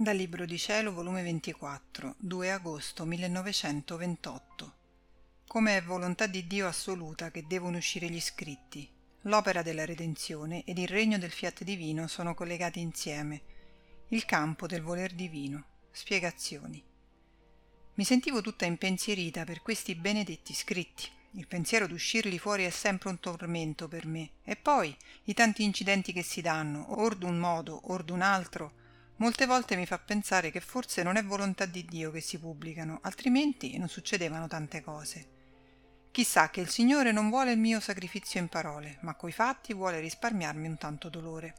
Dal Libro di Cielo, volume 24, 2 agosto 1928. Come è volontà di Dio assoluta che devono uscire gli scritti. L'opera della redenzione ed il regno del fiat divino sono collegati insieme. Il campo del voler divino. Spiegazioni. Mi sentivo tutta impensierita per questi benedetti scritti. Il pensiero d'uscirli fuori è sempre un tormento per me. E poi i tanti incidenti che si danno, or d'un modo, or d'un altro, molte volte mi fa pensare che forse non è volontà di Dio che si pubblicano, altrimenti non succedevano tante cose. Chissà che il Signore non vuole il mio sacrificio in parole, ma coi fatti vuole risparmiarmi un tanto dolore.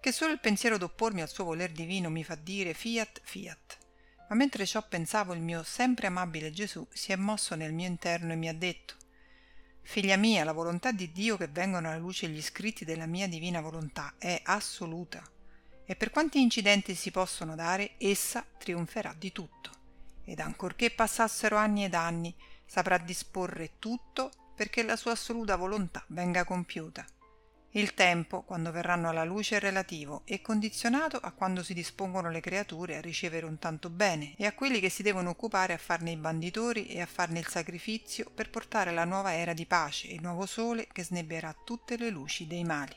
Che solo il pensiero d'oppormi al suo voler divino mi fa dire fiat, fiat. Ma mentre ciò pensavo il mio sempre amabile Gesù si è mosso nel mio interno e mi ha detto Figlia mia, la volontà di Dio che vengono alla luce gli scritti della mia divina volontà è assoluta e per quanti incidenti si possono dare, essa trionferà di tutto. Ed ancorché passassero anni ed anni, saprà disporre tutto perché la sua assoluta volontà venga compiuta. Il tempo, quando verranno alla luce, è relativo e condizionato a quando si dispongono le creature a ricevere un tanto bene e a quelli che si devono occupare a farne i banditori e a farne il sacrificio per portare la nuova era di pace e il nuovo sole che snebbierà tutte le luci dei mali.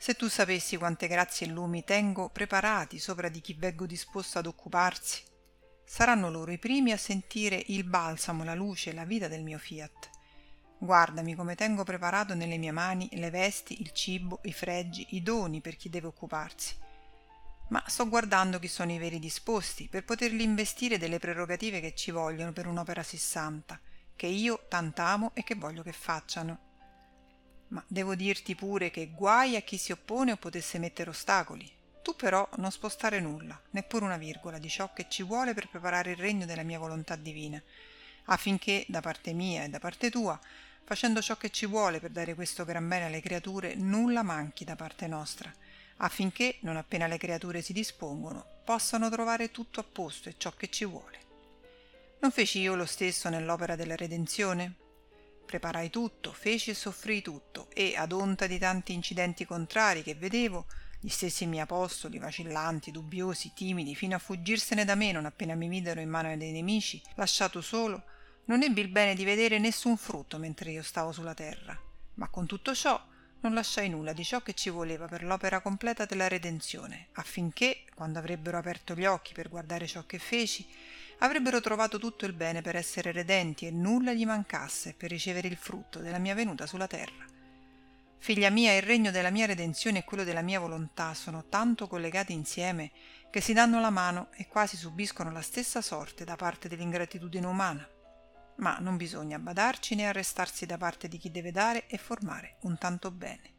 Se tu sapessi quante grazie e lumi tengo preparati sopra di chi veggo disposto ad occuparsi, saranno loro i primi a sentire il balsamo, la luce la vita del mio fiat. Guardami come tengo preparato nelle mie mani le vesti, il cibo, i fregi, i doni per chi deve occuparsi. Ma sto guardando chi sono i veri disposti per poterli investire delle prerogative che ci vogliono per un'opera sessanta, che io tant'amo e che voglio che facciano ma devo dirti pure che guai a chi si oppone o potesse mettere ostacoli. Tu però non spostare nulla, neppure una virgola di ciò che ci vuole per preparare il regno della mia volontà divina, affinché da parte mia e da parte tua, facendo ciò che ci vuole per dare questo gran bene alle creature, nulla manchi da parte nostra, affinché, non appena le creature si dispongono, possano trovare tutto a posto e ciò che ci vuole. Non feci io lo stesso nell'opera della redenzione? Preparai tutto, feci e soffrii tutto e, ad onta di tanti incidenti contrari che vedevo, gli stessi miei apostoli, vacillanti, dubbiosi, timidi, fino a fuggirsene da me non appena mi videro in mano dei nemici, lasciato solo, non ebbi il bene di vedere nessun frutto mentre io stavo sulla terra. Ma con tutto ciò non lasciai nulla di ciò che ci voleva per l'opera completa della redenzione, affinché, quando avrebbero aperto gli occhi per guardare ciò che feci, avrebbero trovato tutto il bene per essere redenti e nulla gli mancasse per ricevere il frutto della mia venuta sulla terra. Figlia mia, il regno della mia redenzione e quello della mia volontà sono tanto collegati insieme che si danno la mano e quasi subiscono la stessa sorte da parte dell'ingratitudine umana. Ma non bisogna badarci né arrestarsi da parte di chi deve dare e formare un tanto bene.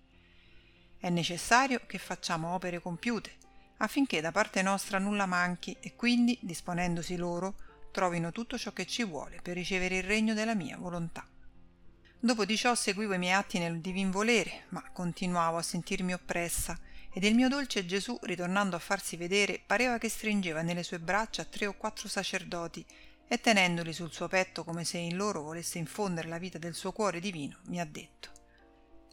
È necessario che facciamo opere compiute, affinché da parte nostra nulla manchi e quindi, disponendosi loro, trovino tutto ciò che ci vuole per ricevere il regno della mia volontà. Dopo di ciò seguivo i miei atti nel divin volere, ma continuavo a sentirmi oppressa, ed il mio dolce Gesù, ritornando a farsi vedere, pareva che stringeva nelle sue braccia tre o quattro sacerdoti e tenendoli sul suo petto come se in loro volesse infondere la vita del suo cuore divino, mi ha detto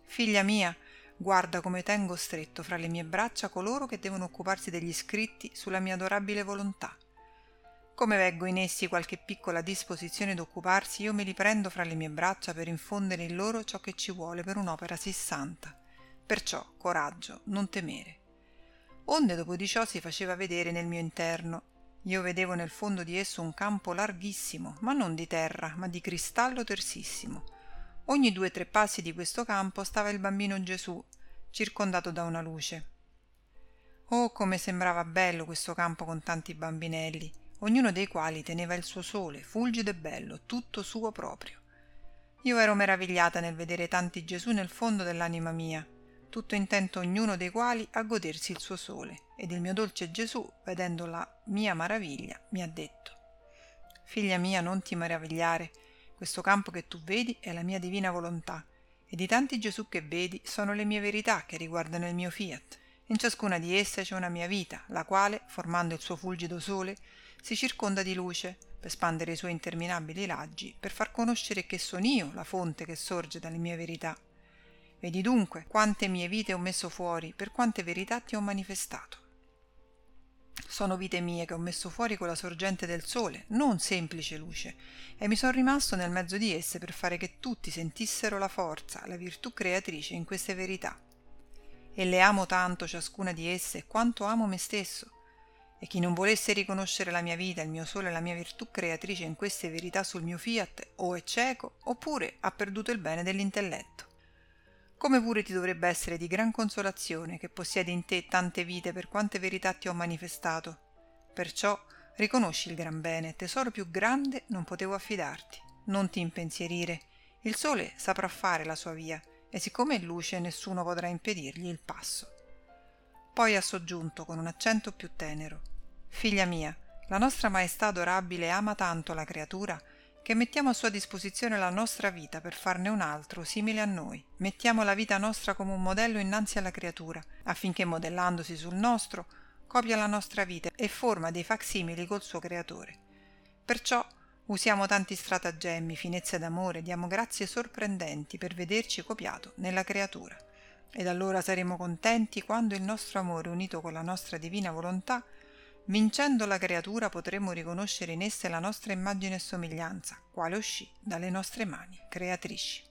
Figlia mia, Guarda come tengo stretto fra le mie braccia coloro che devono occuparsi degli scritti sulla mia adorabile volontà. Come veggo in essi qualche piccola disposizione d'occuparsi, io me li prendo fra le mie braccia per infondere in loro ciò che ci vuole per un'opera sì santa. Perciò, coraggio, non temere. Onde dopo di ciò si faceva vedere nel mio interno. Io vedevo nel fondo di esso un campo larghissimo, ma non di terra, ma di cristallo tersissimo Ogni due o tre passi di questo campo stava il bambino Gesù, circondato da una luce. Oh, come sembrava bello questo campo con tanti bambinelli, ognuno dei quali teneva il suo sole, fulgido e bello, tutto suo proprio. Io ero meravigliata nel vedere tanti Gesù nel fondo dell'anima mia, tutto intento ognuno dei quali a godersi il suo sole, ed il mio dolce Gesù, vedendo la mia maraviglia, mi ha detto Figlia mia, non ti meravigliare, questo campo che tu vedi è la mia divina volontà, e di tanti Gesù che vedi sono le mie verità che riguardano il mio fiat. In ciascuna di esse c'è una mia vita, la quale, formando il suo fulgido sole, si circonda di luce, per spandere i suoi interminabili raggi, per far conoscere che sono io la fonte che sorge dalle mie verità. Vedi dunque quante mie vite ho messo fuori, per quante verità ti ho manifestato. Sono vite mie che ho messo fuori con la sorgente del sole, non semplice luce, e mi sono rimasto nel mezzo di esse per fare che tutti sentissero la forza, la virtù creatrice in queste verità. E le amo tanto ciascuna di esse quanto amo me stesso. E chi non volesse riconoscere la mia vita, il mio sole e la mia virtù creatrice in queste verità sul mio fiat o è cieco oppure ha perduto il bene dell'intelletto come pure ti dovrebbe essere di gran consolazione che possiedi in te tante vite per quante verità ti ho manifestato. Perciò riconosci il gran bene, tesoro più grande non potevo affidarti. Non ti impensierire. Il sole saprà fare la sua via, e siccome è luce nessuno potrà impedirgli il passo. Poi ha soggiunto con un accento più tenero. Figlia mia, la nostra maestà adorabile ama tanto la creatura che mettiamo a sua disposizione la nostra vita per farne un altro simile a noi. Mettiamo la vita nostra come un modello innanzi alla creatura, affinché modellandosi sul nostro, copia la nostra vita e forma dei facsimili col suo creatore. Perciò usiamo tanti stratagemmi, finezze d'amore, diamo grazie sorprendenti per vederci copiato nella creatura. Ed allora saremo contenti quando il nostro amore unito con la nostra divina volontà Vincendo la creatura potremo riconoscere in esse la nostra immagine e somiglianza, quale uscì dalle nostre mani creatrici.